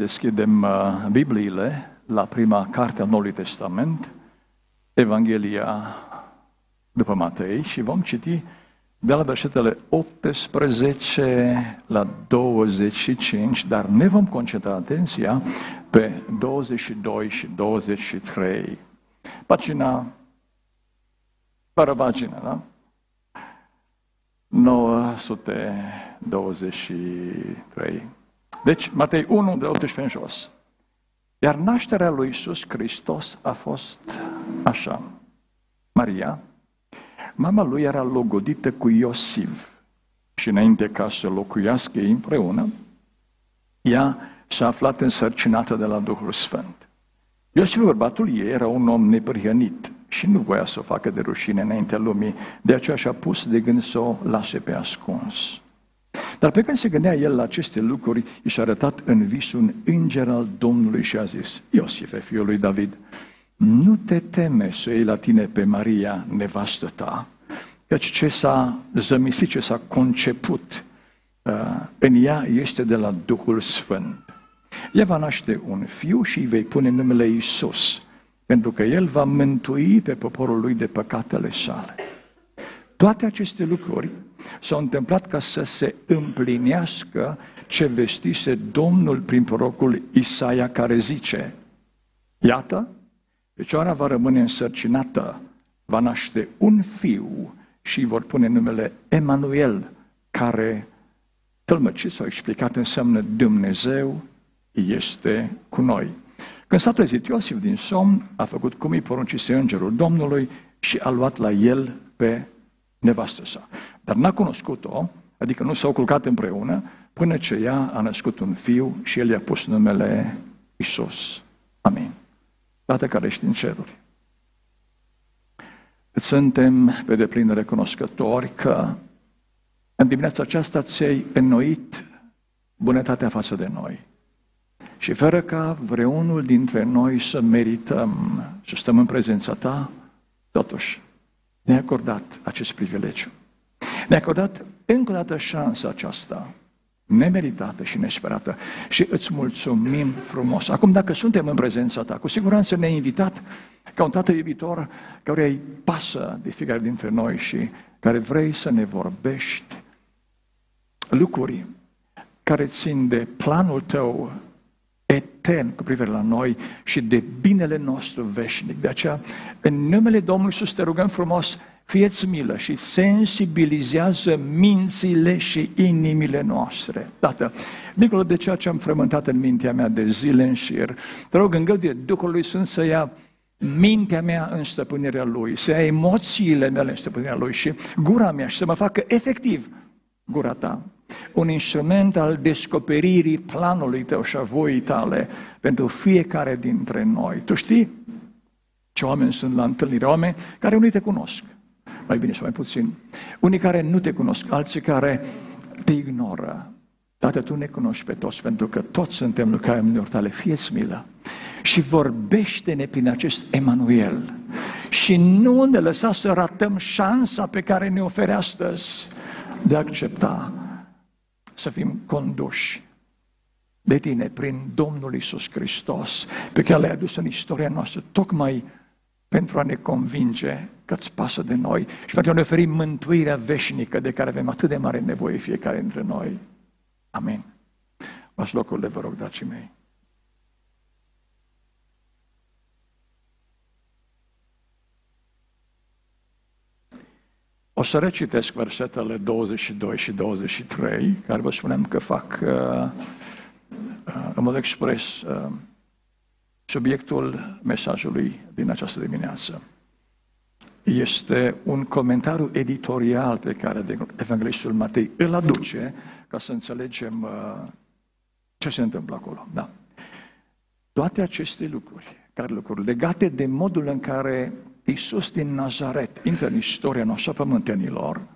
Deschidem uh, Bibliile la prima carte a Noului Testament, Evanghelia după Matei și vom citi de la versetele 18 la 25, dar ne vom concentra atenția pe 22 și 23. Pagina, fără pagină, da? 923. Deci, Matei 1, de 18 în jos. Iar nașterea lui Iisus Hristos a fost așa. Maria, mama lui era logodită cu Iosif și înainte ca să locuiască ei împreună, ea s-a aflat însărcinată de la Duhul Sfânt. Iosif, bărbatul ei, era un om neprihănit și nu voia să o facă de rușine înaintea lumii, de aceea și-a pus de gând să o lase pe ascuns. Dar pe când se gândea el la aceste lucruri, i s-a arătat în vis un înger al Domnului și a zis, Iosife, fiul lui David, nu te teme să iei la tine pe Maria, nevastă ta, căci ce s-a zămisit, ce s-a conceput uh, în ea este de la Duhul Sfânt. Ea va naște un fiu și îi vei pune numele Isus, pentru că el va mântui pe poporul lui de păcatele sale. Toate aceste lucruri s-au întâmplat ca să se împlinească ce vestise Domnul prin prorocul Isaia care zice, Iată, Fecioara va rămâne însărcinată, va naște un fiu și vor pune numele Emanuel, care, tălmăcit sau explicat, înseamnă Dumnezeu este cu noi. Când s-a trezit Iosif din somn, a făcut cum îi poruncise îngerul Domnului și a luat la el pe nevastă sa. Dar n-a cunoscut-o, adică nu s-au culcat împreună, până ce ea a născut un fiu și el i-a pus numele Isus. Amin. Tată care ești în ceruri. Îți suntem pe deplin recunoscători că în dimineața aceasta ți-ai înnoit bunătatea față de noi. Și fără ca vreunul dintre noi să merităm să stăm în prezența ta, totuși ne-ai acordat acest privilegiu. Ne-ai acordat încă o dată șansa aceasta nemeritată și nesperată. Și îți mulțumim frumos. Acum, dacă suntem în prezența ta, cu siguranță ne-ai invitat ca un tată iubitor care îi pasă de fiecare dintre noi și care vrei să ne vorbești lucruri care țin de planul tău etern cu privire la noi și de binele nostru veșnic. De aceea, în numele Domnului Iisus te rugăm frumos, Fieți milă și sensibilizează mințile și inimile noastre. Tată, dincolo de ceea ce am frământat în mintea mea de zile în șir, te rog, îngăduie Duhului Sfânt să ia mintea mea în stăpânirea Lui, să ia emoțiile mele în stăpânirea Lui și gura mea și să mă facă efectiv gura Ta. Un instrument al descoperirii planului Tău și a voii Tale pentru fiecare dintre noi. Tu știi ce oameni sunt la întâlnire, oameni care nu te cunosc mai bine și mai puțin. Unii care nu te cunosc, alții care te ignoră. Tată, Tu ne cunoști pe toți, pentru că toți suntem lucrarea mâinilor Tale. fie milă. Și vorbește-ne prin acest Emanuel. Și nu ne lăsa să ratăm șansa pe care ne oferă astăzi de a accepta să fim conduși de tine prin Domnul Isus Hristos, pe care l-ai adus în istoria noastră, tocmai pentru a ne convinge că îți pasă de noi și pentru a ne oferi mântuirea veșnică de care avem atât de mare nevoie fiecare dintre noi. Amin. Luați locurile, vă rog, dragii mei. O să recitesc versetele 22 și 23, care vă spunem că fac uh, uh, în mod expres uh, subiectul mesajului din această dimineață este un comentariu editorial pe care Evanghelistul Matei îl aduce ca să înțelegem uh, ce se întâmplă acolo. Da. Toate aceste lucruri, care lucruri legate de modul în care Iisus din Nazaret intră în istoria noastră pământenilor,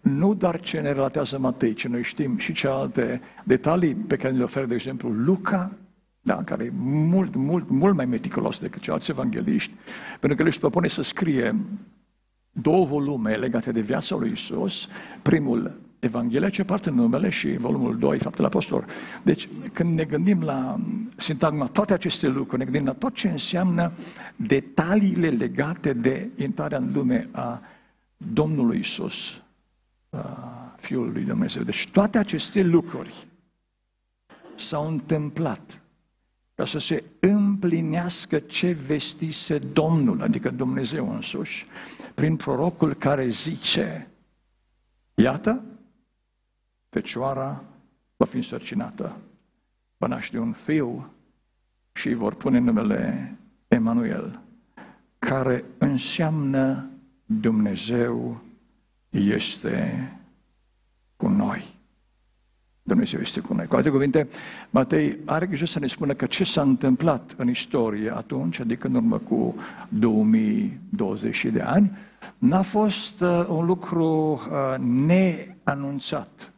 nu doar ce ne relatează Matei, ci noi știm și ce alte detalii pe care le oferă, de exemplu, Luca, da, care e mult, mult, mult mai meticulos decât ceilalți evangeliști, pentru că el își propune să scrie două volume legate de viața lui Isus. Primul Evanghelia ce parte numele și volumul 2, Faptele Apostolilor. Deci, când ne gândim la sintagma toate aceste lucruri, ne gândim la tot ce înseamnă detaliile legate de intrarea în lume a Domnului Isus, Fiul lui Dumnezeu. Deci toate aceste lucruri s-au întâmplat ca să se împlinească ce vestise Domnul, adică Dumnezeu însuși, prin prorocul care zice, iată, Fecioara va fi însărcinată, va naște un fiu și îi vor pune numele Emanuel, care înseamnă Dumnezeu este cu noi. Dumnezeu este cu noi. Cu alte cuvinte, Matei are grijă să ne spună că ce s-a întâmplat în istorie atunci, adică în urmă cu 2020 de ani, n-a fost uh, un lucru uh, neanunțat.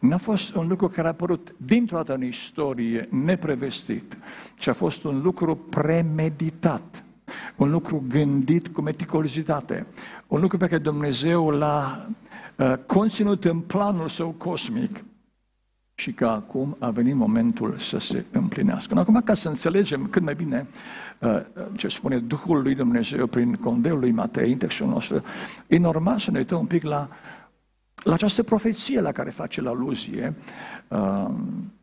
N-a fost un lucru care a apărut dintr-o dată în istorie neprevestit, ci a fost un lucru premeditat, un lucru gândit cu meticulozitate, un lucru pe care Dumnezeu l-a uh, conținut în planul său cosmic și că acum a venit momentul să se împlinească. Acum, ca să înțelegem cât mai bine uh, ce spune Duhul lui Dumnezeu prin condeul lui Matei, în textul nostru, e normal să ne uităm un pic la la această profeție la care face la aluzie, uh,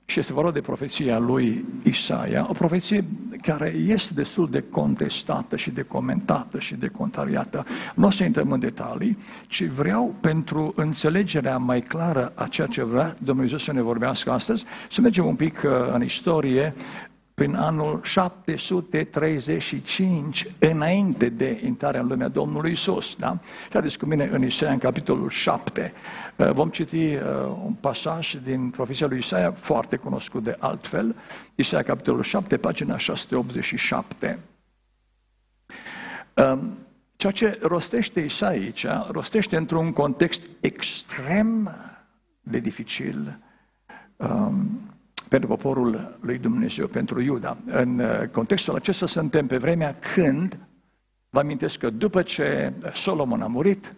și este vorba de profeția lui Isaia, o profeție care este destul de contestată și de comentată și de contrariată. Nu o să intrăm în detalii, ci vreau pentru înțelegerea mai clară a ceea ce vrea Dumnezeu să ne vorbească astăzi, să mergem un pic uh, în istorie prin anul 735, înainte de intrarea în lumea Domnului Isus. Da? Și cu mine în Isaia, în capitolul 7. Uh, vom citi uh, un pasaj din profeția lui Isaia, foarte cunoscut de altfel, Isaia, capitolul 7, pagina 687. Um, ceea ce rostește Isaia aici, rostește într-un context extrem de dificil, um, pentru poporul lui Dumnezeu, pentru Iuda. În uh, contextul acesta suntem pe vremea când, vă amintesc că după ce Solomon a murit,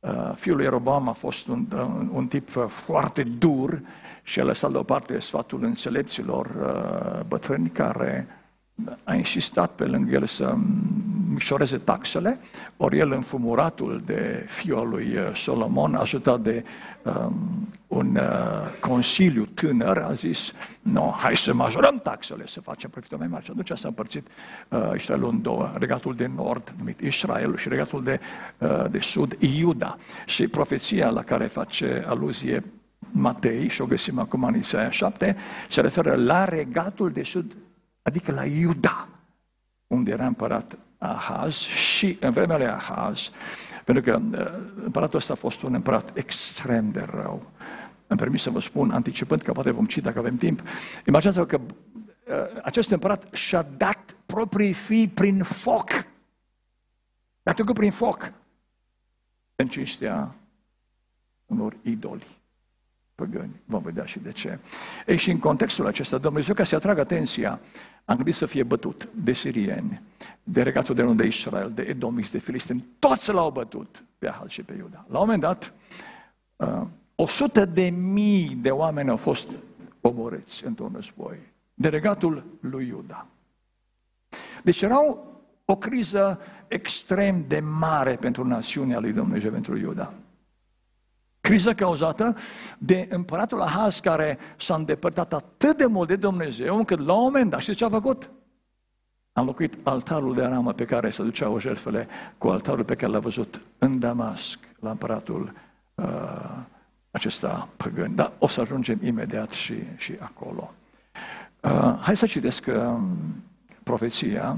uh, fiul lui Robam a fost un, un, un tip foarte dur și a lăsat deoparte sfatul înțelepților uh, bătrâni care a insistat pe lângă el să micșoreze taxele, ori el înfumuratul de fiul lui uh, Solomon, ajutat de um, un uh, consiliu tânăr, a zis, nu, no, hai să majorăm taxele, să facem profitul mai mare. Și atunci s-a împărțit uh, Israelul în două, regatul de nord, numit Israel, și regatul de, uh, de sud, Iuda. Și profeția la care face aluzie Matei, și o găsim acum în Isaia 7, se referă la regatul de sud, adică la Iuda, unde era împărat Ahaz și în vremea lui Ahaz, pentru că uh, împăratul ăsta a fost un împărat extrem de rău. Îmi permis să vă spun, anticipând că poate vom citi dacă avem timp, imaginați-vă că uh, acest împărat și-a dat proprii fii prin foc. a trecut prin foc în cinstea unor idoli păgâni. Vom vedea și de ce. Ei, și în contextul acesta, Dumnezeu, ca să atragă atenția, am gândit să fie bătut de sirieni, de regatul de rând de Israel, de edomiți, de filistini, toți l-au bătut pe Ahal și pe Iuda. La un moment dat, uh, o sută de mii de oameni au fost omorâți într-un război, de regatul lui Iuda. Deci erau o criză extrem de mare pentru națiunea lui Dumnezeu, pentru Iuda. Criză cauzată de împăratul Ahaz care s-a îndepărtat atât de mult de Dumnezeu încât la un moment dat, știți ce a făcut? A înlocuit altarul de aramă pe care se duceau jertfele cu altarul pe care l-a văzut în Damasc, la împăratul uh, acesta păgân. Dar o să ajungem imediat și, și acolo. Uh, hai să citesc uh, profeția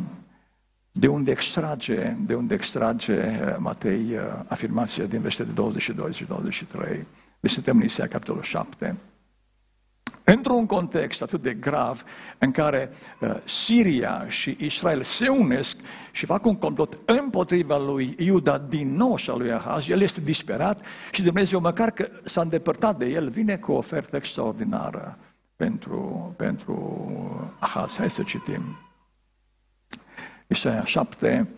de unde extrage, de unde extrage uh, Matei uh, afirmația din versetele 22 și 23. Deci suntem în Isaia, capitolul 7. Într-un context atât de grav în care uh, Siria și Israel se unesc și fac un complot împotriva lui Iuda din nou și a lui Ahaz, el este disperat și Dumnezeu, măcar că s-a îndepărtat de el, vine cu o ofertă extraordinară pentru, pentru Ahaz. Hai să citim. Isaia 7,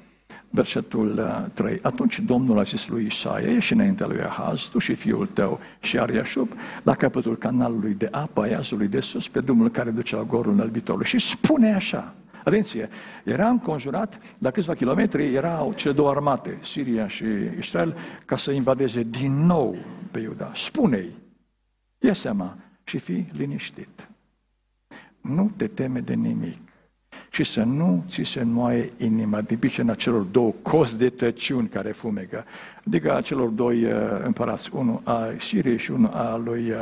versetul 3. Uh, Atunci Domnul a zis lui Isaia, ieși înaintea lui Ahaz, tu și fiul tău și Ariașub, la capătul canalului de apă a Iazului de sus, pe drumul care duce la gorul înălbitorului. Și spune așa, Atenție, era înconjurat, la câțiva kilometri erau cele două armate, Siria și Israel, ca să invadeze din nou pe Iuda. Spune-i, ia seama și fii liniștit. Nu te teme de nimic și să nu ți se înmoaie inima din pricina celor două cozi de tăciuni care fumegă, adică a celor doi uh, împărați, unul a Siriei și unul a lui uh,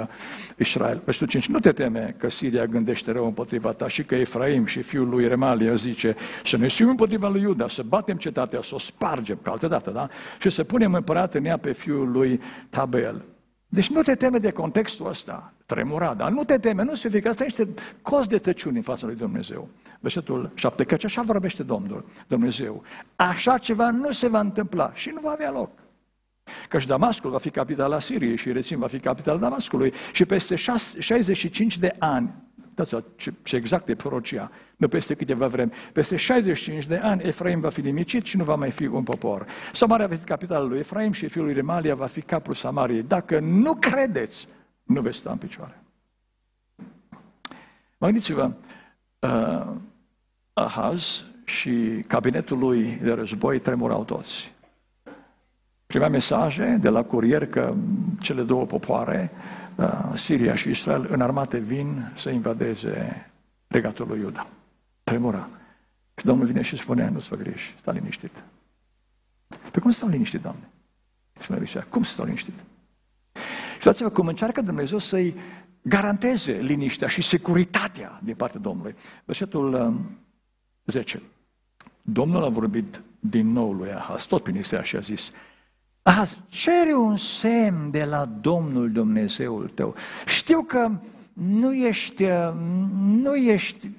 Israel. Versetul 5, nu te teme că Siria gândește rău împotriva ta și că Efraim și fiul lui Remalia zice să ne suim împotriva lui Iuda, să batem cetatea, să o spargem, ca altă dată, da? Și să punem împărat în ea pe fiul lui Tabel. Deci nu te teme de contextul ăsta, tremura, dar nu te teme, nu se fie că asta este cost de tăciuni în fața lui Dumnezeu. Versetul 7, căci așa vorbește Domnul, Dumnezeu. Așa ceva nu se va întâmpla și nu va avea loc. Căci Damascul va fi capitala Siriei și Rețin va fi capitala Damascului și peste 65 de ani, dați ce, ce exact e prorocia, nu peste câteva vreme, peste 65 de ani Efraim va fi limicit și nu va mai fi un popor. Samaria va fi capitala lui Efraim și fiul lui Remalia va fi capul Samariei. Dacă nu credeți, nu veți sta în picioare. Mă gândiți-vă, uh, Ahaz și cabinetul lui de război tremurau toți. Primea mesaje de la curier că cele două popoare, uh, Siria și Israel, în armate vin să invadeze regatul lui Iuda. Tremura. Și Domnul vine și spune, nu-ți fă griji, sta liniștit. Pe cum stau liniștit, Doamne? Și mă zicea, cum stau liniștit? Și dați-vă cum încearcă Dumnezeu să-i garanteze liniștea și securitatea din partea Domnului. Versetul 10. Um, Domnul a vorbit din nou lui Ahaz, tot prin Isaia și a zis, Ahaz, cere un semn de la Domnul Dumnezeul tău. Știu că nu ești, uh, nu ești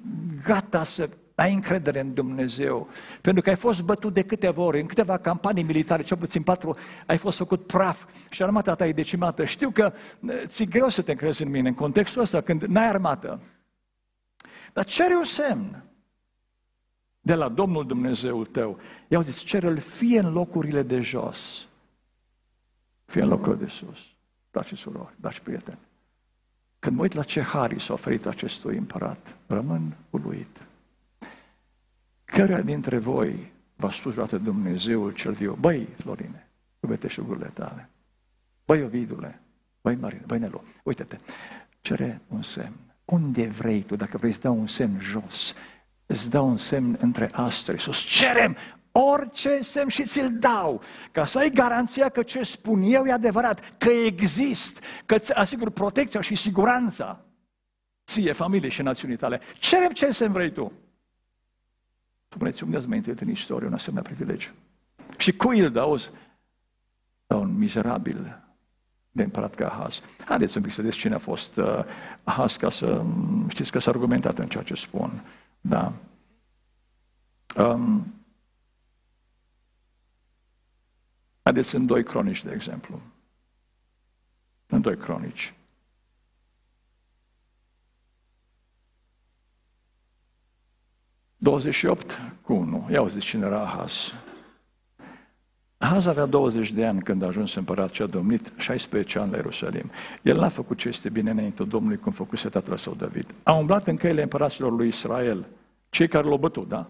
gata să ai încredere în Dumnezeu, pentru că ai fost bătut de câteva ori, în câteva campanii militare, cel puțin patru, ai fost făcut praf și armata ta e decimată. Știu că uh, ți-e greu să te încrezi în mine în contextul ăsta, când n-ai armată. Dar cere un semn de la Domnul Dumnezeul tău. I-au zis, cere-l fie în locurile de jos, fie în locurile de sus. Dați surori, dați prieteni. Când mă uit la ce hari s-a oferit acestui împărat, rămân uluit. Cărea dintre voi v-a spus vreodată Dumnezeul cel viu, băi, Florine, iubete șugurile tale, băi, Ovidule, băi, Marine, băi, Nelu, uite-te, cere un semn. Unde vrei tu, dacă vrei să dau un semn jos, îți dau un semn între astre, sus, cerem orice semn și ți-l dau, ca să ai garanția că ce spun eu e adevărat, că exist, că îți asigur protecția și siguranța ție, familie și națiunii tale. Cerem ce semn vrei tu. Spuneți, unde ați mai întâlnit în istorie un asemenea privilegiu? Și cui îl auzi? La un mizerabil de împărat ca Ahaz. Haideți un pic să vedeți cine a fost uh, Ahaz, ca să știți că s-a argumentat în ceea ce spun. Da. Um, haideți în doi cronici, de exemplu. În doi cronici. opt cu 1. Ia auziți cine era Ahaz. Ahaz avea 20 de ani când a ajuns împărat și a domnit 16 ani la Ierusalim. El n-a făcut ce este bine înainte Domnului cum făcuse tatăl său David. A umblat în căile împăraților lui Israel, cei care l-au bătut, da?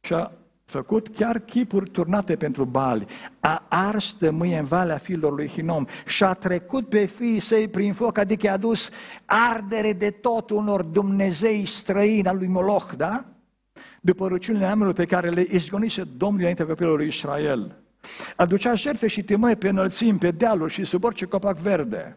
Și a făcut chiar chipuri turnate pentru bali, a ars tămâie în valea fiilor lui Hinom și a trecut pe fiii săi prin foc, adică a adus ardere de tot unor Dumnezei străini al lui Moloch, da? După ruciunile neamurilor pe care le izgonise Domnul înaintea copilului lui Israel. Aducea jertfe și timăi pe înălțimi, pe dealuri și sub orice copac verde.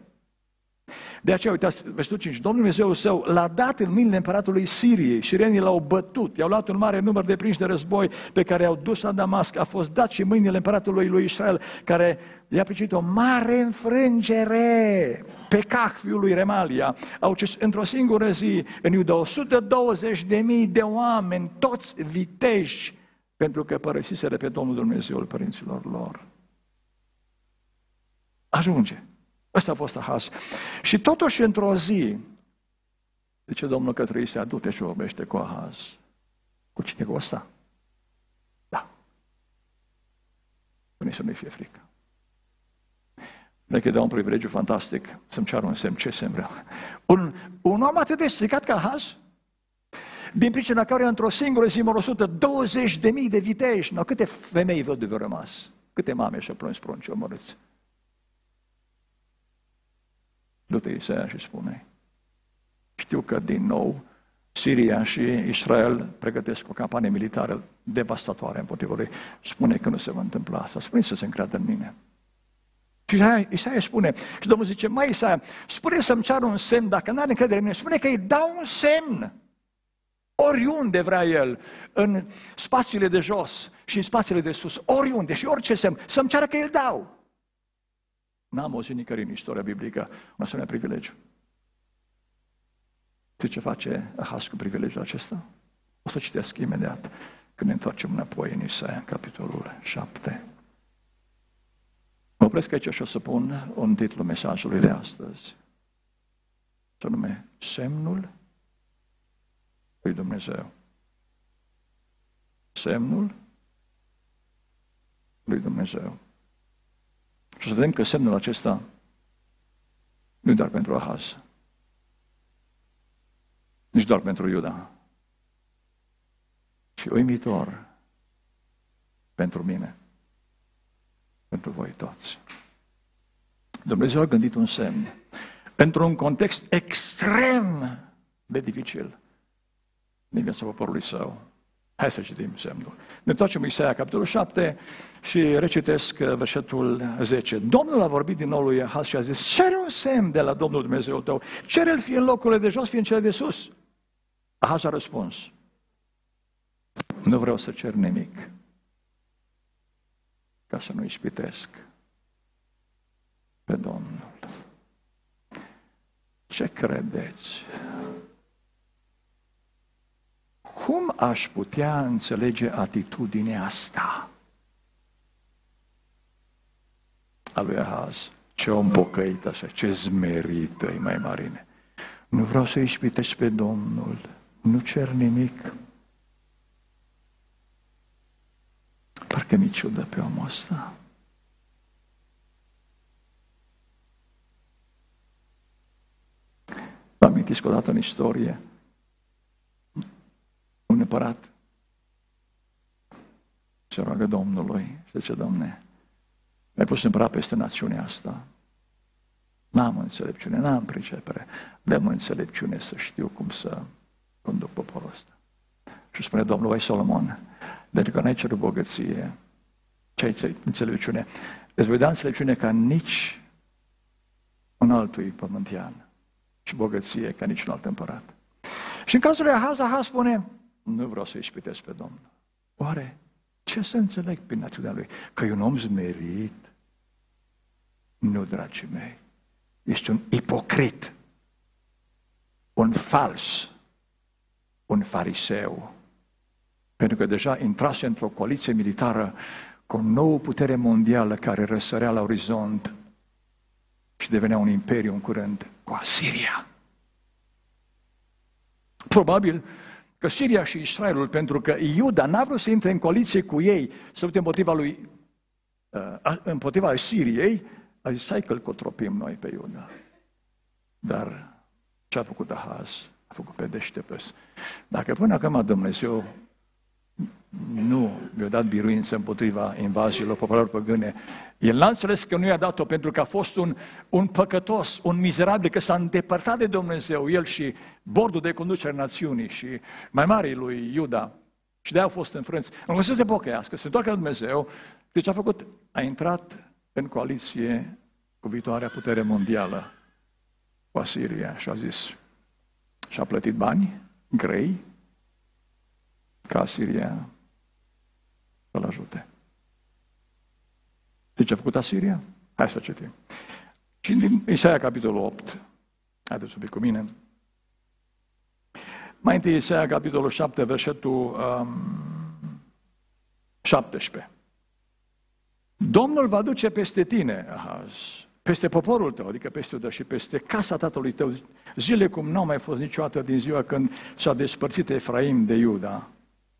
De aceea, uitați, versetul 5, Domnul Dumnezeu său l-a dat în mâinile împăratului Siriei, sirenii l-au bătut, i-au luat un mare număr de prinși de război pe care i-au dus la Damasc, a fost dat și în mâinile împăratului lui Israel, care i-a pricit o mare înfrângere pe Cach, fiul lui Remalia. Au ucis într-o singură zi în Iuda 120 de mii de oameni, toți viteji, pentru că părăsiseră pe Domnul Dumnezeul părinților lor. Ajunge. Ăsta a fost Ahaz. Și totuși într-o zi, zice Domnul către Isia, du-te și vorbește cu Ahaz. Cu cine cu ăsta? Da. Spune să nu-i fie frică. Dacă dau un privilegiu fantastic să-mi ceară un semn, ce semn vreau? Un, un om atât de stricat ca Haz, din pricina care într-o singură zi mor 120 de mii de vitești. No, câte femei văd de rămas? Câte mame și-au plâns prunci omorâți? Du-te Isaia și spune. Știu că din nou Siria și Israel pregătesc o campanie militară devastatoare împotriva lui. Spune că nu se va întâmpla asta. Spune să se încreadă în mine. Și Isaia, Isaia spune, și Domnul zice, mai Isaia, spune să-mi ceară un semn, dacă nu are încredere în mine, spune că îi dau un semn. Oriunde vrea el, în spațiile de jos și în spațiile de sus, oriunde și orice semn, să-mi ceară că îl dau. N-am auzit nicăieri în istoria biblică un asemenea privilegiu. Știi ce face Ahas cu privilegiul acesta? O să citesc imediat când ne întoarcem înapoi în Isaia, capitolul 7. Mă opresc aici și o să pun un titlu mesajului de astăzi. Ce nume Semnul lui Dumnezeu. Semnul lui Dumnezeu. Și să vedem că semnul acesta nu e doar pentru Ahaz, nici doar pentru Iuda, ci uimitor pentru mine, pentru voi toți. Dumnezeu a gândit un semn într-un context extrem de dificil din viața poporului său. Hai să citim semnul. Ne întoarcem Isaia, capitolul 7 și recitesc uh, versetul 10. Domnul a vorbit din nou lui Ahaz și a zis, cere un semn de la Domnul Dumnezeu tău, cere-l fie în locurile de jos, fie în cele de sus. Ahaz a răspuns, nu vreau să cer nimic ca să nu ispitesc pe Domnul. Ce credeți? Cum aș putea înțelege atitudinea asta a lui Ahaz? Ce om pocăit așa, ce zmerită e mai marine. Nu vreau să ispitesc pe Domnul, nu cer nimic. Parcă mi ciudă pe omul ăsta. Vă amintiți că odată în istorie, un împărat se roagă Domnului și zice, Domne, mi-ai pus împărat peste națiunea asta. N-am înțelepciune, n-am pricepere. Dăm înțelepciune să știu cum să conduc poporul ăsta. Și spune Domnul, vai Solomon, pentru că n-ai cerut bogăție, ce ai înțelepciune? Îți voi da înțelepciune ca nici un altui pământian și bogăție ca nici un alt împărat. Și în cazul lui Ahaz, Ahaz spune, nu vreau să ispitesc pe Domnul. Oare ce să înțeleg prin natura lui? Că e un om zmerit? Nu, dragii mei. Este un ipocrit, un fals, un fariseu. Pentru că deja intrase într-o coaliție militară cu o nouă putere mondială care răsărea la orizont și devenea un imperiu în curând cu Asiria. Probabil că Siria și Israelul, pentru că Iuda n-a vrut să intre în coaliție cu ei, să lupte împotriva lui, uh, împotriva Siriei, a zis, hai că-l cotropim noi pe Iuda. Dar ce a făcut Ahaz? A făcut pe deșteptăs. Dacă până acum Dumnezeu nu mi-a dat biruință împotriva invaziilor popoarelor păgâne. El n-a înțeles că nu i-a dat-o pentru că a fost un, un păcătos, un mizerabil, că s-a îndepărtat de Dumnezeu, el și bordul de conducere națiunii și mai mare lui Iuda. Și de-aia au fost înfrânți. În să se pocăiască, se întoarcă la Dumnezeu. Deci a făcut? A intrat în coaliție cu viitoarea putere mondială, cu Asiria și a zis, și a plătit bani grei ca Asiria să-l ajute. De ce a făcut Asiria? Hai să citim. Și din Isaia, capitolul 8, haideți un pic cu mine. Mai întâi Isaia, capitolul 7, versetul um, 17. Domnul va duce peste tine, Ahaz, peste poporul tău, adică peste Iuda și peste casa tatălui tău, zile cum nu au mai fost niciodată din ziua când s-a despărțit Efraim de Iuda,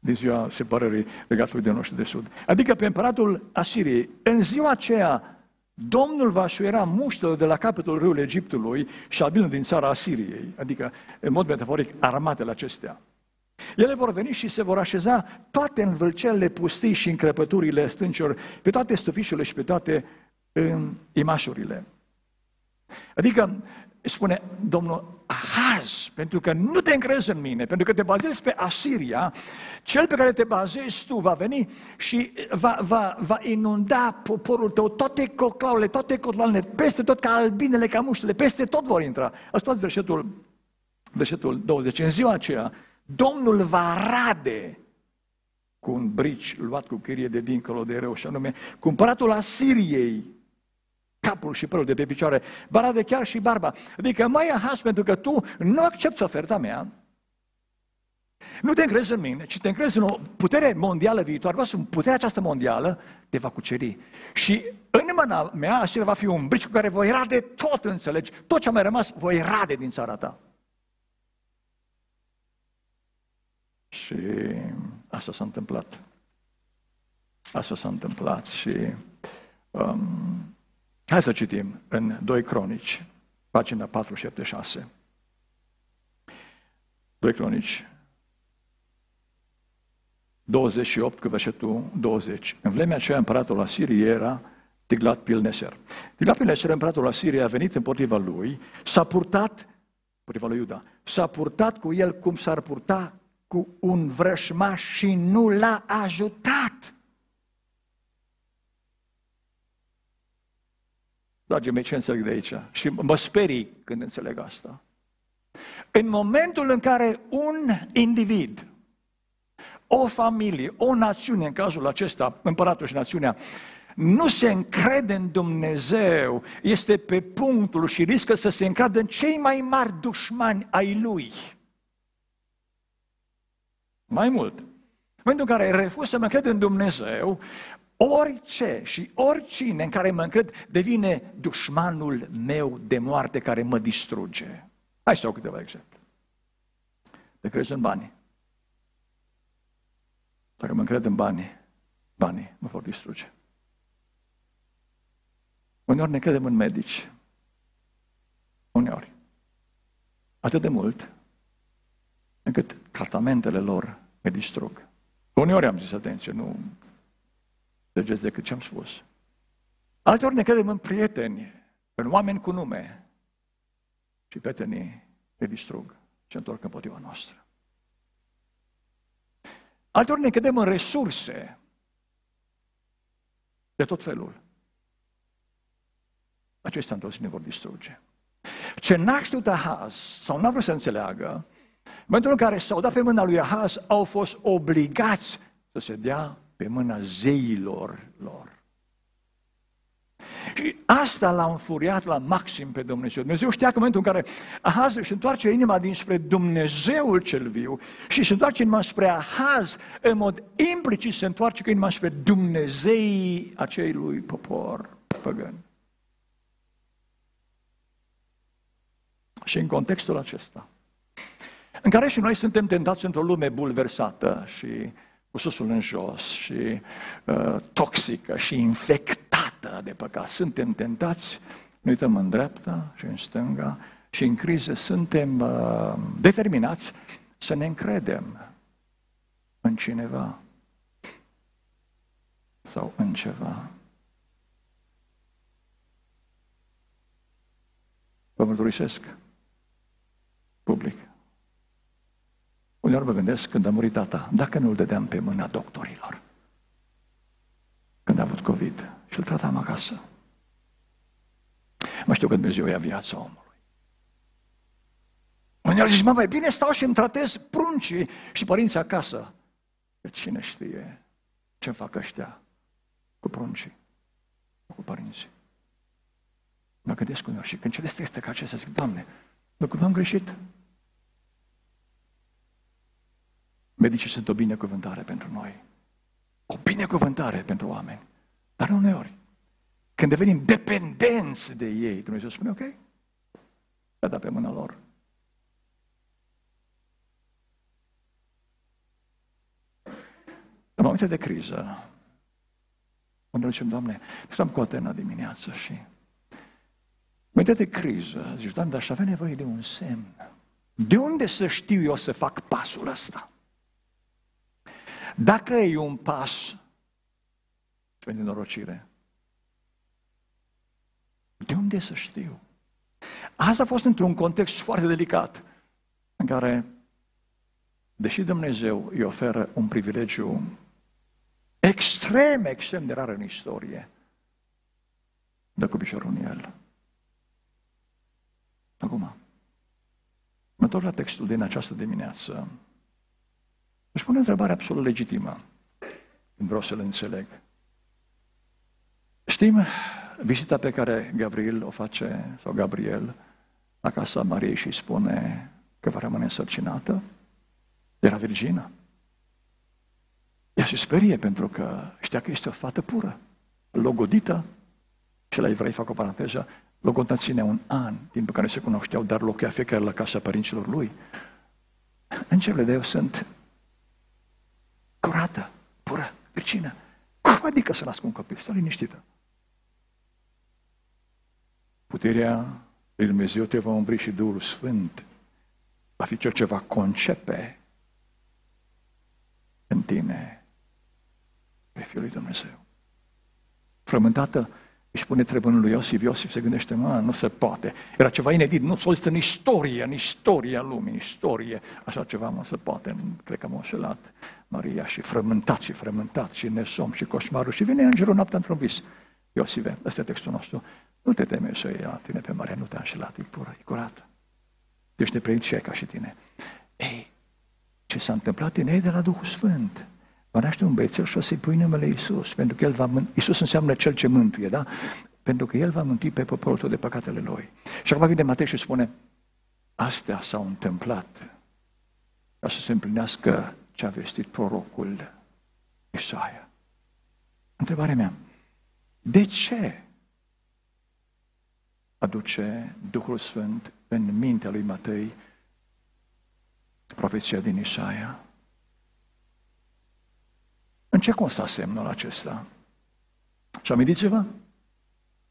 din ziua separării regatului de noștri de sud. Adică pe împăratul Asiriei. În ziua aceea, Domnul va șuiera muștele de la capătul râului Egiptului și albinul din țara Asiriei, adică, în mod metaforic, armatele acestea. Ele vor veni și se vor așeza toate în vâlcelele pustii și în crăpăturile stâncilor, pe toate stufișurile și pe toate în imașurile. Adică, spune Domnul, Ahaz, pentru că nu te încrezi în mine, pentru că te bazezi pe Asiria, cel pe care te bazezi tu va veni și va, va, va inunda poporul tău, toate coclaurile, toate cotloanele, peste tot ca albinele, ca muștele, peste tot vor intra. Ascultați versetul, versetul 20. În ziua aceea, Domnul va rade cu un brici luat cu chirie de dincolo de rău, și anume, cumpăratul Asiriei, capul și părul de pe picioare, bara de chiar și barba. Adică mai ahas pentru că tu nu accepti oferta mea, nu te încrezi în mine, ci te încrezi în o putere mondială viitoare. Vă spun, puterea această mondială te va cuceri. Și în mâna mea, așa va fi un brici cu care voi rade tot, înțelegi? Tot ce a mai rămas, voi rade din țara ta. Și asta s-a întâmplat. Asta s-a întâmplat și um, Hai să citim în 2 Cronici, pagina 476. 2 Cronici 28 cu versetul 20. În vremea aceea împăratul Asiriei era Tiglat Pilneser. Tiglat Pilneser, împăratul Asiriei, a venit împotriva lui, s-a purtat, împotriva lui Iuda, s-a purtat cu el cum s-ar purta cu un vrășmaș și nu l-a ajutat. Dragii mei, ce înțeleg de aici? Și mă sperii când înțeleg asta. În momentul în care un individ, o familie, o națiune, în cazul acesta, împăratul și națiunea, nu se încrede în Dumnezeu, este pe punctul și riscă să se încradă în cei mai mari dușmani ai lui. Mai mult, în momentul în care refuz să mă cred în Dumnezeu, Orice și oricine în care mă încred devine dușmanul meu de moarte care mă distruge. Hai să dau câteva exemple. Te crezi în bani. Dacă mă încred în bani, banii mă vor distruge. Uneori ne credem în medici. Uneori. Atât de mult încât tratamentele lor me distrug. Uneori am zis, atenție, nu înțelegeți decât ce am spus. Alteori ne credem în prieteni, în oameni cu nume și prietenii ne distrug și întorc împotriva noastră. Alteori ne credem în resurse de tot felul. Acestea într-o zi ne vor distruge. Ce n-a știut Ahaz, sau n-a vrut să înțeleagă, în momentul în care s-au dat pe mâna lui Ahaz, au fost obligați să se dea pe mâna zeilor lor. Și asta l-a înfuriat la maxim pe Dumnezeu. Dumnezeu știa că în momentul în care Ahaz își întoarce inima dinspre Dumnezeul cel viu și își întoarce inima spre Ahaz, în mod implicit se întoarce inima spre Dumnezeii acelui popor păgân. Și în contextul acesta, în care și noi suntem tentați într-o lume bulversată și cu susul în jos și uh, toxică și infectată de păcat. Suntem tentați, ne uităm în dreapta și în stânga și în criză suntem uh, determinați să ne încredem în cineva sau în ceva. Vă mărturisesc public. Uneori mă gândesc când a murit tata, dacă nu-l dădeam pe mâna doctorilor. Când a avut COVID și îl tratam acasă. Mă știu că Dumnezeu ia viața omului. Uneori zici, mă, mai bine stau și îmi tratez pruncii și părinții acasă. Că cine știe ce fac ăștia cu pruncii, cu părinții. Mă gândesc uneori și când citesc texte ca acestea, zic, Doamne, nu cumva am greșit? Medicii sunt o binecuvântare pentru noi. O binecuvântare pentru oameni. Dar uneori, când devenim dependenți de ei, Dumnezeu spune, ok, a dat pe mâna lor. momente de criză, unde zicem, Doamne, stăm cu Atena dimineață și momente de criză, zici, Doamne, dar aș avea nevoie de un semn. De unde să știu eu să fac pasul ăsta? Dacă e un pas spre nenorocire, de unde să știu? Asta a fost într-un context foarte delicat, în care, deși Dumnezeu îi oferă un privilegiu extrem, extrem de rar în istorie, dă cu piciorul în el. Acum, mă întorc la textul din această dimineață. Își pune o întrebare absolut legitimă. Vreau să-l înțeleg. Știm vizita pe care Gabriel o face, sau Gabriel, la casa Mariei și spune că va rămâne însărcinată? Era virgină. Ea se sperie pentru că știa că este o fată pură, logodită, și la evrei fac o paranteză, logodita ține un an, timp pe care se cunoșteau, dar locuia fiecare la casa părinților lui. Îngerile de eu sunt curată, pură, virgină. Cum adică să nasc un copil? Stă liniștită. Puterea lui Dumnezeu te va umbri și Duhul Sfânt va fi cel ce va concepe în tine pe Fiul lui Dumnezeu. Frământată își pune trebunul lui Iosif, Iosif se gândește, mă, nu se poate. Era ceva inedit, nu s-a în istorie, în istoria lumii, în istorie. Așa ceva nu se poate. Cred că m-a înșelat Maria și frământat și frământat și nesom și coșmarul. Și vine îngerul noaptea într-un vis. Iosive, ăsta e textul nostru. Nu te teme să iei la tine pe Maria, nu te-a înșelat, e pură, e curată. Ești nepreit și ca și tine. Ei, ce s-a întâmplat în ei de la Duhul Sfânt? Va naște un băiețel și o să-i pui numele Iisus, pentru că el va mân... Iisus înseamnă cel ce mântuie, da? Pentru că el va mântui pe poporul tău de păcatele lui. Și acum vine Matei și spune, astea s-au întâmplat ca să se împlinească ce a vestit prorocul Isaia. Întrebarea mea, de ce aduce Duhul Sfânt în mintea lui Matei profeția din Isaia? În ce consta semnul acesta? Și amintiți-vă?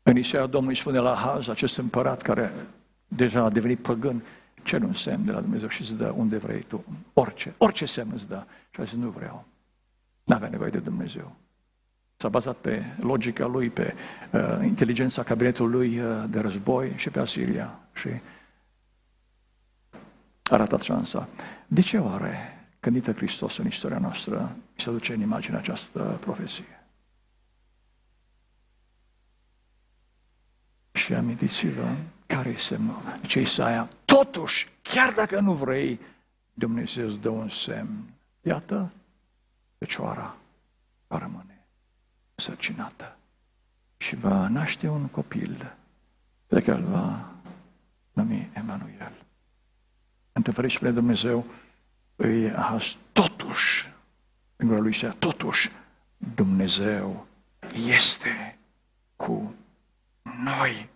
În Isaia Domnul își spune la Haz, acest împărat care deja a devenit păgân, cer un semn de la Dumnezeu și îți dă unde vrei tu, orice, orice semn îți dă. Și a zis, nu vreau. N-avea nevoie de Dumnezeu. S-a bazat pe logica lui, pe uh, inteligența cabinetului lui uh, de război și pe Asiria. Și a ratat șansa. De ce oare când intră Hristos în istoria noastră, se duce în imagine această profesie? Și amintiți-vă care e semnul. Ce Isaia, totuși, chiar dacă nu vrei, Dumnezeu îți dă un semn. Iată, fecioara va rămâne sărcinată și va naște un copil pe care îl va numi Emanuel. Într-un fel spune Dumnezeu, îi has totuși, în gura lui se totuși, Dumnezeu este cu noi.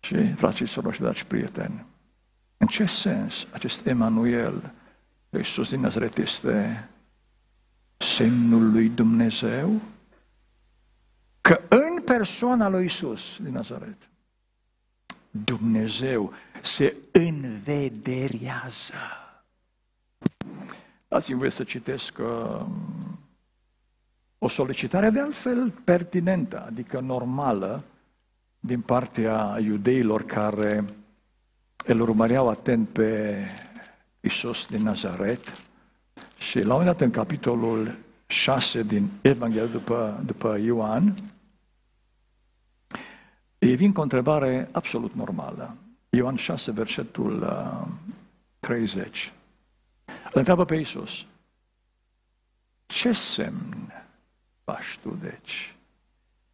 Și, frații, sorori și dragi prieteni, în ce sens acest Emanuel, Iisus din Nazaret, este semnul lui Dumnezeu? Că în persoana lui Iisus din Nazaret, Dumnezeu se învederează. Dați-mi voie să citesc uh, o solicitare de altfel pertinentă, adică normală, din partea iudeilor care îl urmăreau atent pe Isus din Nazaret și la un moment dat în capitolul 6 din Evanghelie după, după Ioan, ei vin cu o întrebare absolut normală. Ioan 6, versetul uh, 30. Îl întreabă pe Iisus, ce semn faci tu, deci?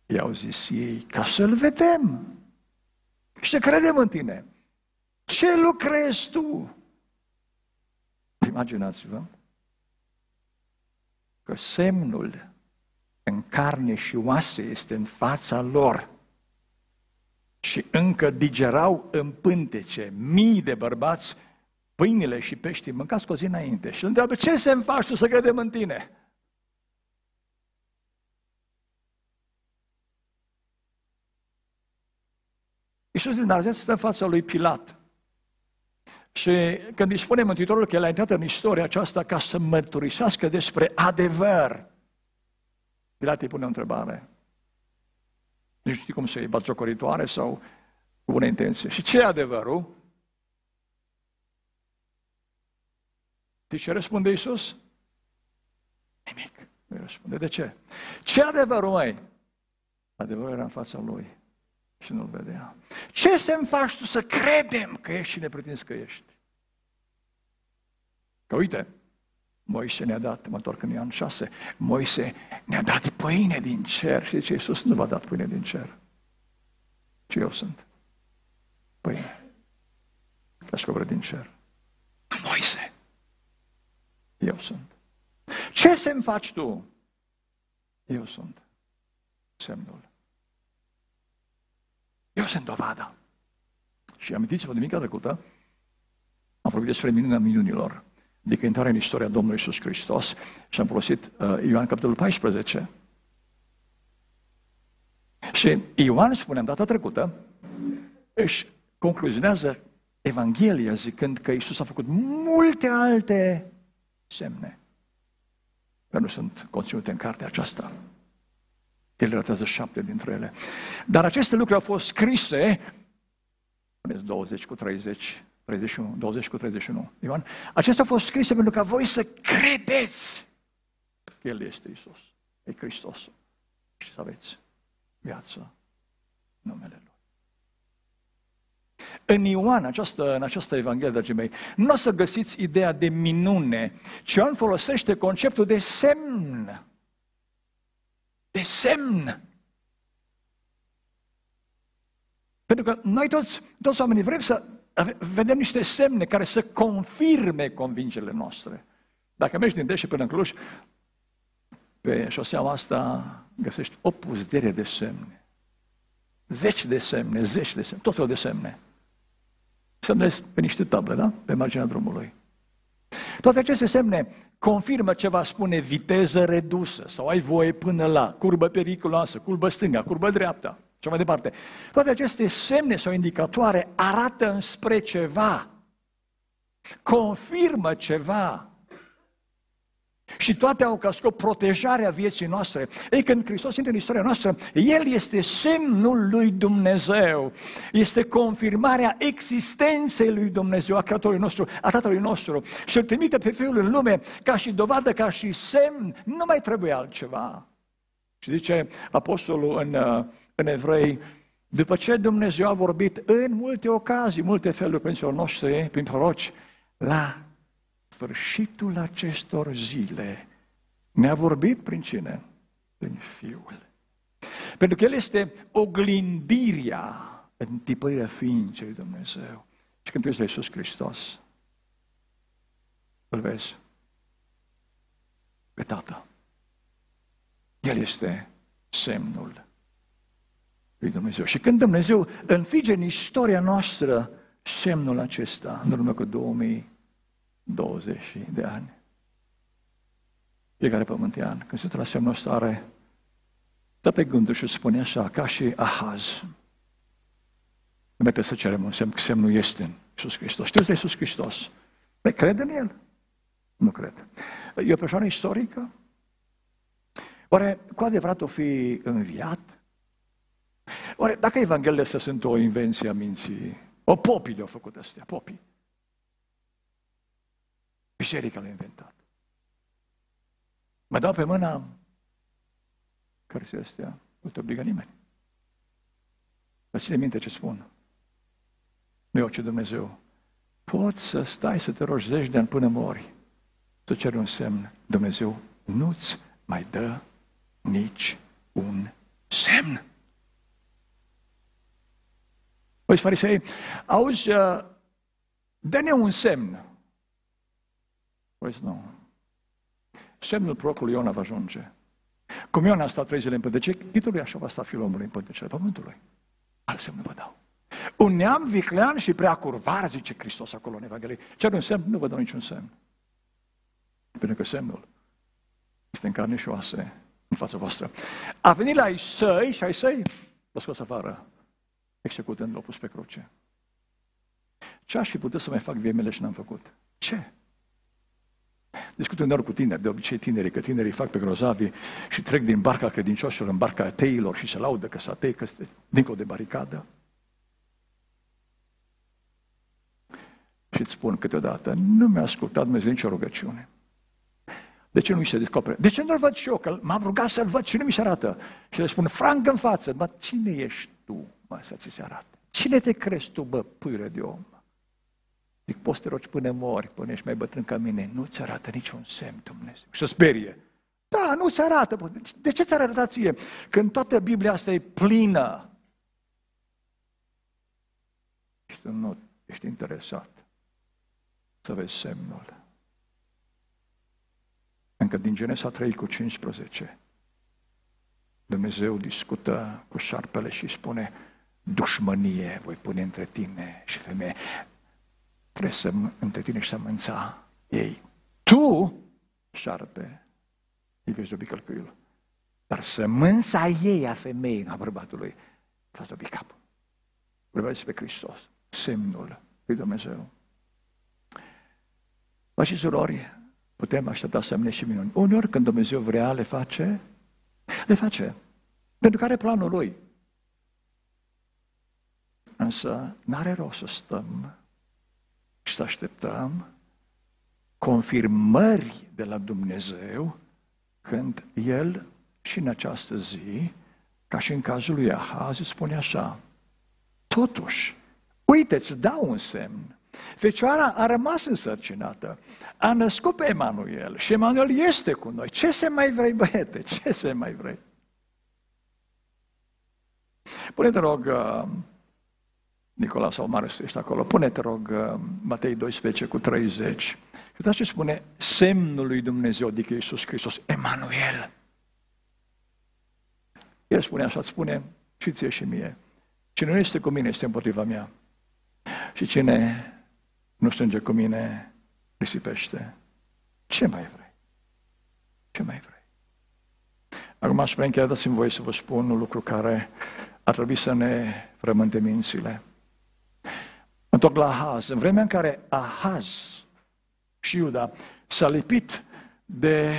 I-au zis ei, ca să-L vedem și să credem în tine. Ce lucrezi tu? Imaginați-vă că semnul în carne și oase este în fața lor și încă digerau în pântece mii de bărbați pâinile și peștii, mâncați cu o zi înainte și îl întreabă, ce se faci tu să credem în tine? Iisus din Nazaret stă în fața lui Pilat. Și când își spune Mântuitorul că el a intrat în istoria aceasta ca să mărturisească despre adevăr, Pilat îi pune o întrebare. Nu știu cum să-i batjocoritoare sau cu bună intenție. Și ce e adevărul? Știi ce răspunde Iisus? Nimic. Nu răspunde. De ce? Ce adevărul, mai? Adevărul era în fața lui și nu-l vedea. Ce să-mi faci tu să credem că ești și ne pretinzi că ești? Că uite, Moise ne-a dat, mă întorc în Ioan 6, Moise ne-a dat pâine din cer și ce Iisus nu v-a dat pâine din cer. Ce eu sunt? Pâine. Descoperă din cer. Moise. Eu sunt. Ce să-mi faci tu? Eu sunt. Semnul. Eu sunt dovada. Și amintiți-vă de mica trecută, am vorbit despre minunea minunilor, adică intrarea în istoria Domnului Iisus Hristos și am folosit uh, Ioan capitolul 14. Și Ioan, spuneam data trecută, își concluzionează Evanghelia zicând că Iisus a făcut multe alte semne, care nu sunt conținute în cartea aceasta. El relatează șapte dintre ele. Dar aceste lucruri au fost scrise, spuneți 20 cu 30, 31, 20 cu 31, Ioan, acestea au fost scrise pentru ca voi să credeți că El este Isus, e Hristos și să aveți viață numele Lui. În Ioan, această, în această Evanghelie, dragii mei, nu o să găsiți ideea de minune, ci Ioan folosește conceptul de semn de semn. Pentru că noi toți, toți oamenii vrem să vedem niște semne care să confirme convingerile noastre. Dacă mergi din Deșe până în Cluj, pe șoseaua asta găsești o puzdere de semne. Zeci de semne, zeci de semne, tot felul de semne. Semnezi pe niște table, da? Pe marginea drumului. Toate aceste semne confirmă ce va spune viteză redusă sau ai voie până la curbă periculoasă, curbă stânga, curbă dreapta și mai departe. Toate aceste semne sau indicatoare arată înspre ceva, confirmă ceva. Și toate au ca scop protejarea vieții noastre. Ei, când Hristos intră în istoria noastră, El este semnul lui Dumnezeu. Este confirmarea existenței lui Dumnezeu, a Creatorului nostru, a Tatălui nostru. Și îl trimite pe Fiul în lume ca și dovadă, ca și semn. Nu mai trebuie altceva. Și zice Apostolul în, în Evrei, după ce Dumnezeu a vorbit în multe ocazii, multe feluri pentru noștri, prin proroci, la sfârșitul acestor zile ne-a vorbit prin cine? Prin Fiul. Pentru că El este oglindirea, întipărirea ființei lui Dumnezeu. Și când tu ești la Iisus Hristos, îl vezi pe Tată. El este semnul lui Dumnezeu. Și când Dumnezeu înfige în istoria noastră semnul acesta, în urmă cu 2000 20 de ani. Fiecare pământean, când se trase în stare, dă pe gândul și spune așa, ca și Ahaz. Nu mai să cerem un semn, că semnul este în Iisus Hristos. Știți de Iisus Hristos? Mai crede în El? Nu cred. E o persoană istorică? Oare cu adevărat o fi înviat? Oare dacă Evanghelia să sunt o invenție a minții, o popii le-au făcut astea, popii. Biserica l-a inventat. Mă dau pe mâna cărții astea, nu te obligă nimeni. Vă ține minte ce spun. Nu eu, ce Dumnezeu. Poți să stai să te rogi zeci de ani până mori, să ceri un semn. Dumnezeu nu-ți mai dă nici un semn. Păi, farisei, auzi, uh, dă-ne un semn. Păi nu. Semnul procului Iona va ajunge. Cum Iona a stat trei zile în pântece, ghidului așa va sta fiul omului în pântecele pământului. Alt semn vă dau. Un neam viclean și prea curvar, zice Hristos acolo în Evanghelie. Cer un semn? Nu vă dau niciun semn. Pentru că semnul este în carne și oase în fața voastră. A venit la ai săi și ai săi l-a scos afară, executând, l-a pus pe cruce. Ce aș fi putut să mai fac viemele și n-am făcut? Ce? Discut uneori cu tineri, de obicei tinerii, că tinerii fac pe grozavi și trec din barca credincioșilor în barca ateilor și se laudă că sunt atei, că este dincolo de baricadă. Și îți spun câteodată, nu mi-a ascultat Dumnezeu nicio rugăciune. De ce nu mi se descopere? De ce nu-l văd și eu? Că m-am rugat să-l văd și nu mi se arată. Și le spun, franc în față, mă, cine ești tu, mă, să ți se arate? Cine te crezi tu, bă, puire de om? Zic, poți să te rogi până mori, până ești mai bătrân ca mine. Nu-ți arată niciun semn, Dumnezeu. Și să sperie. Da, nu-ți arată. De ce ți-ar arăta ție? Când toată Biblia asta e plină. Și tu nu ești interesat să vezi semnul. Încă din Genesa 3 cu 15, Dumnezeu discută cu șarpele și spune, dușmănie voi pune între tine și femeie. Trebuie să între tine și sămânța ei. Tu, șarpe, îi vezi dobi călcâiul. Dar sămânța ei a femeii, a bărbatului, faci dobi capul. Vorbește pe Hristos, semnul lui Dumnezeu. Vă și surori, putem aștepta semne și minuni. Uneori când Dumnezeu vrea, le face, le face. Pentru că are planul Lui. Însă n-are rost să stăm și să așteptăm confirmări de la Dumnezeu când El și în această zi, ca și în cazul lui Ahaz, spune așa, totuși, uite, îți dau un semn, Fecioara a rămas însărcinată, a născut pe Emanuel și Emanuel este cu noi. Ce se mai vrei, băiete? Ce se mai vrei? Pune-te rog, uh, Nicola sau Marius, ești acolo, pune-te rog uh, Matei 12 cu 30. Uitați ce spune semnul lui Dumnezeu, adică Iisus Hristos, Emanuel. El spune așa, spune și ție și mie. Cine nu este cu mine este împotriva mea. Și cine nu strânge cu mine, risipește. Ce mai vrei? Ce mai vrei? Acum aș vrea chiar dați-mi voie să vă spun un lucru care ar trebui să ne frământe mințile. Întorc la Ahaz. În vremea în care Ahaz și Iuda s-a lipit de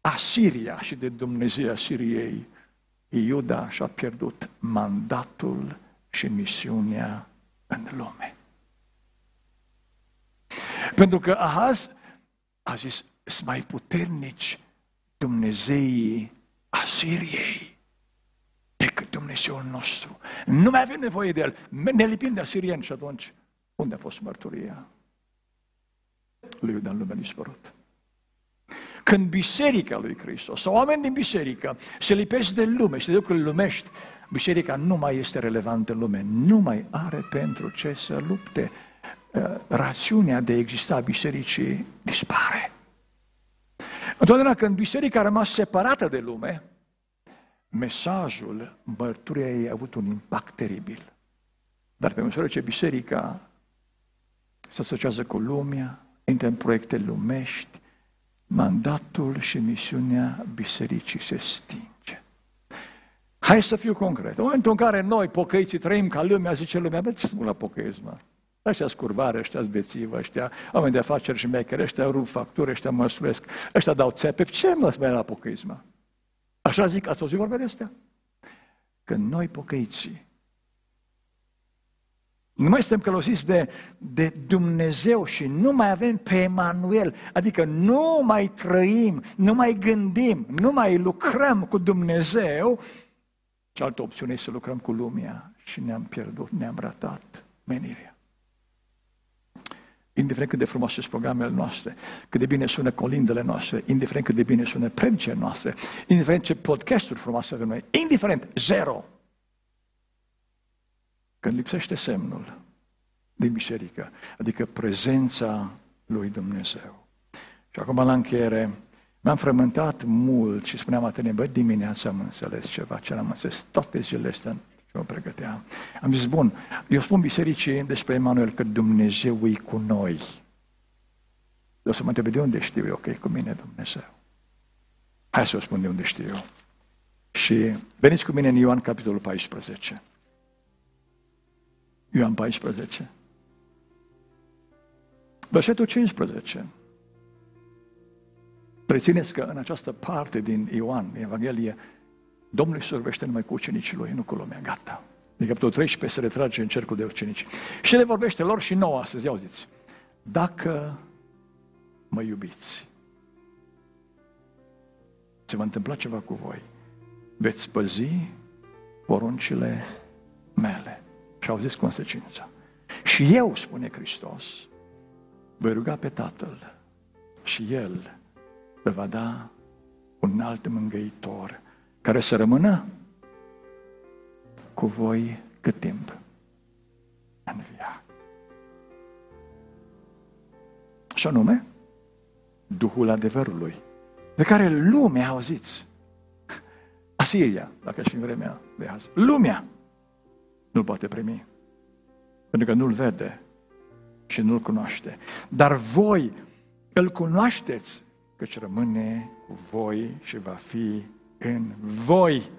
Asiria și de Dumnezeu Asiriei, Iuda și-a pierdut mandatul și misiunea în lume. Pentru că Ahaz a zis, sunt mai puternici Dumnezeii Asiriei decât Dumnezeul nostru. Nu mai avem nevoie de el. Ne lipim de asirieni și atunci unde a fost mărturia? Lui Iuda în lume dispărut. Când biserica lui Hristos sau oameni din biserică se lipesc de lume și de lucrurile lumești, biserica nu mai este relevantă în lume, nu mai are pentru ce să lupte. Uh, rațiunea de a exista a bisericii dispare. Întotdeauna când biserica a rămas separată de lume, mesajul mărturiei ei a avut un impact teribil. Dar pe măsură ce biserica se asociază cu lumea, intră în proiecte lumești, mandatul și misiunea bisericii se stinge. Hai să fiu concret. În momentul în care noi, pocăiții, trăim ca lumea, zice lumea, bă, ce spun la pocăiți, mă? Ăștia scurvare, ăștia bețivă, ăștia oameni de afaceri și șmecheri, ăștia rup facturi, ăștia măsuresc, ăștia dau țepe. Ce mă spune la pocăismă? Așa zic, ați auzit vorbe de astea? Când noi pocăiții nu mai suntem călăuziți de, de Dumnezeu și nu mai avem pe Emanuel, adică nu mai trăim, nu mai gândim, nu mai lucrăm cu Dumnezeu, cealaltă opțiune este să lucrăm cu lumea și ne-am pierdut, ne-am ratat menirea indiferent cât de frumoase sunt programele noastre, cât de bine sună colindele noastre, indiferent cât de bine sună predicele noastre, indiferent ce podcasturi frumoase avem noi, indiferent, zero. Când lipsește semnul din biserică, adică prezența lui Dumnezeu. Și acum la încheiere, m-am frământat mult și spuneam atât, bă, dimineața am înțeles ceva, ce am înțeles toate zilele astea, și mă pregăteam. Am zis, bun, eu spun bisericii despre Emanuel că Dumnezeu e cu noi. O să mă întrebe de unde știu eu că e cu mine Dumnezeu. Hai să o spun de unde știu eu. Și veniți cu mine în Ioan, capitolul 14. Ioan 14. Versetul 15. Rețineți că în această parte din Ioan, Evanghelie, Domnul Iisus vorbește numai cu ucenicii lui, nu cu lumea, gata. Adică tot 13 se retrage în cercul de ucenici. Și le vorbește lor și nouă astăzi, ia auziți. Dacă mă iubiți, se va întâmpla ceva cu voi. Veți păzi poruncile mele. Și au zis consecința. Și eu, spune Hristos, voi ruga pe Tatăl și El vă va da un alt mângăitor care să rămână cu voi cât timp? În viață. Și anume, Duhul adevărului, pe care lumea, auziți, Asiria, dacă aș fi în vremea de azi, lumea nu-l poate primi. Pentru că nu-l vede și nu-l cunoaște. Dar voi îl cunoașteți, căci rămâne cu voi și va fi în voi.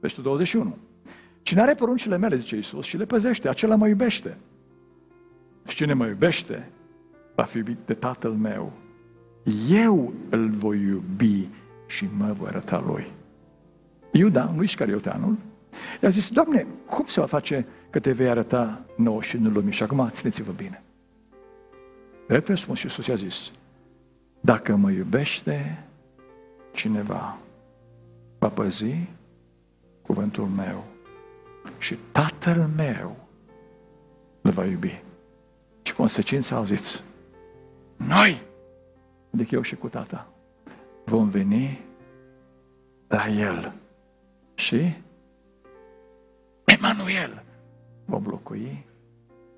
Versetul 21. Cine are poruncile mele, zice Iisus, și le păzește, acela mă iubește. Și cine mă iubește, va fi iubit de Tatăl meu. Eu îl voi iubi și mă voi arăta lui. Iuda, lui Iscarioteanul, i-a zis, Doamne, cum se va face că te vei arăta nouă și nu lumii? Și acum țineți-vă bine. Drept răspuns și Iisus i-a zis, dacă mă iubește cineva, va păzi cuvântul meu și tatăl meu îl va iubi. Și consecința, auziți, noi, adică eu și cu tata, vom veni la el și Emanuel vom locui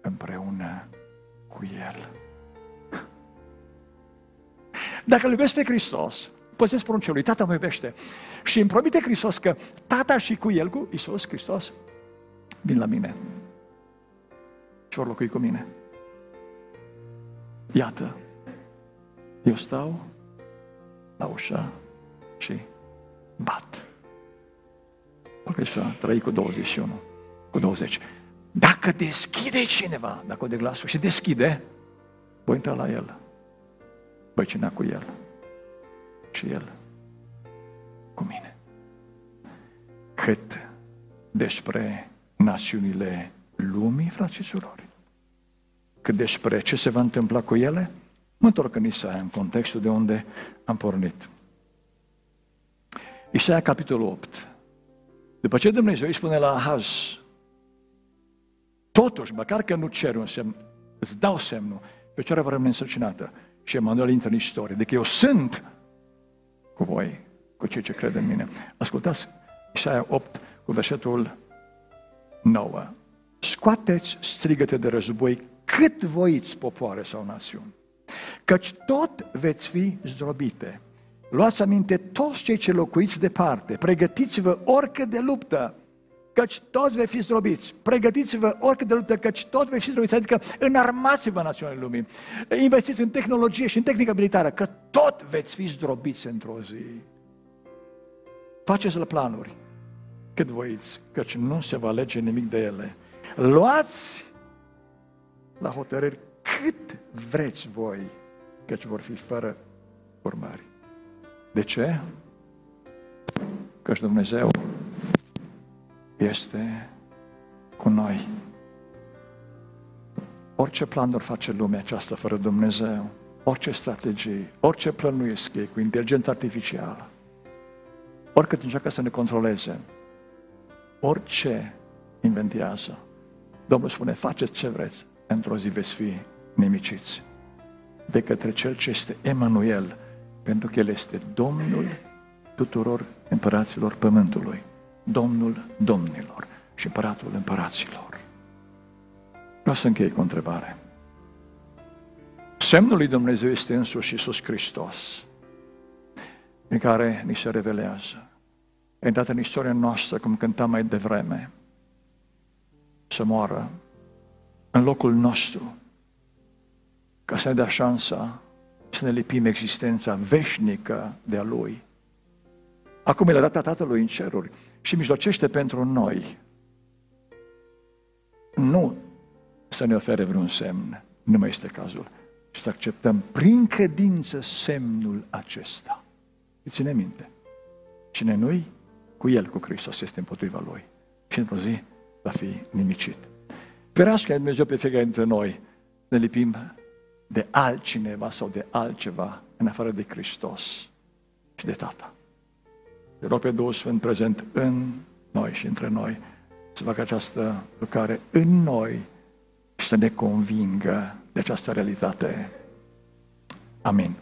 împreună cu el. Dacă îl iubesc pe Hristos, păzesc poruncile lui, Tata mă iubește. Și îmi promite Hristos că Tata și cu El, cu Isus Hristos, vin la mine și vor locui cu mine. Iată, eu stau la ușa și bat. Parcă așa, trăi cu 21, cu 20. Dacă deschide cineva, dacă o de glasul și deschide, voi intra la el. Voi cina cu el. Și el cu mine. Cât despre națiunile lumii, frați și surori, cât despre ce se va întâmpla cu ele, mă întorc în Isaia, în contextul de unde am pornit. Isaia, capitolul 8. După ce Dumnezeu îi spune la Ahaz, totuși, măcar că nu cer un semn, îți dau semnul, pe ce va rămâne însărcinată. Și Emanuel intră în istorie. Deci eu sunt cu voi, cu cei ce cred în mine. Ascultați Isaia 8 cu versetul 9. Scoateți strigăte de război cât voiți popoare sau națiuni, căci tot veți fi zdrobite. Luați aminte toți cei ce locuiți departe, pregătiți-vă oricât de luptă, căci toți veți fi zdrobiți. Pregătiți-vă oricât de luptă, căci tot veți fi zdrobiți. Adică înarmați-vă națiunile lumii. Investiți în tehnologie și în tehnică militară, că tot veți fi zdrobiți într-o zi. Faceți-le planuri cât voiți, căci nu se va alege nimic de ele. Luați la hotărâri cât vreți voi, căci vor fi fără urmări. De ce? Căci Dumnezeu este cu noi. Orice planuri face lumea aceasta fără Dumnezeu, orice strategie, orice plănuiesc ei cu inteligență artificială, oricât încearcă să ne controleze, orice inventează, Domnul spune, faceți ce vreți, într-o zi veți fi nimiciți de către Cel ce este Emanuel, pentru că El este Domnul tuturor împăraților pământului. Domnul domnilor și împăratul împăraților. Vreau să închei cu o întrebare. Semnul lui Dumnezeu este însuși Iisus Hristos, în care ni se revelează. a intrat în istoria noastră, cum cântam mai devreme, să moară în locul nostru, ca să ne dea șansa să ne lipim existența veșnică de-a Lui. Acum el a dat Tatălui în ceruri și mijlocește pentru noi. Nu să ne ofere vreun semn, nu mai este cazul, și să acceptăm prin credință semnul acesta. Ține minte, cine nu cu El, cu Hristos, este împotriva Lui. Și într-o zi va fi nimicit. Ferească Dumnezeu pe fiecare dintre noi ne lipim de altcineva sau de altceva în afară de Hristos și de Tata. Te rog pe Duhul Sfânt prezent în noi și între noi să facă această lucrare în noi și să ne convingă de această realitate. Amin.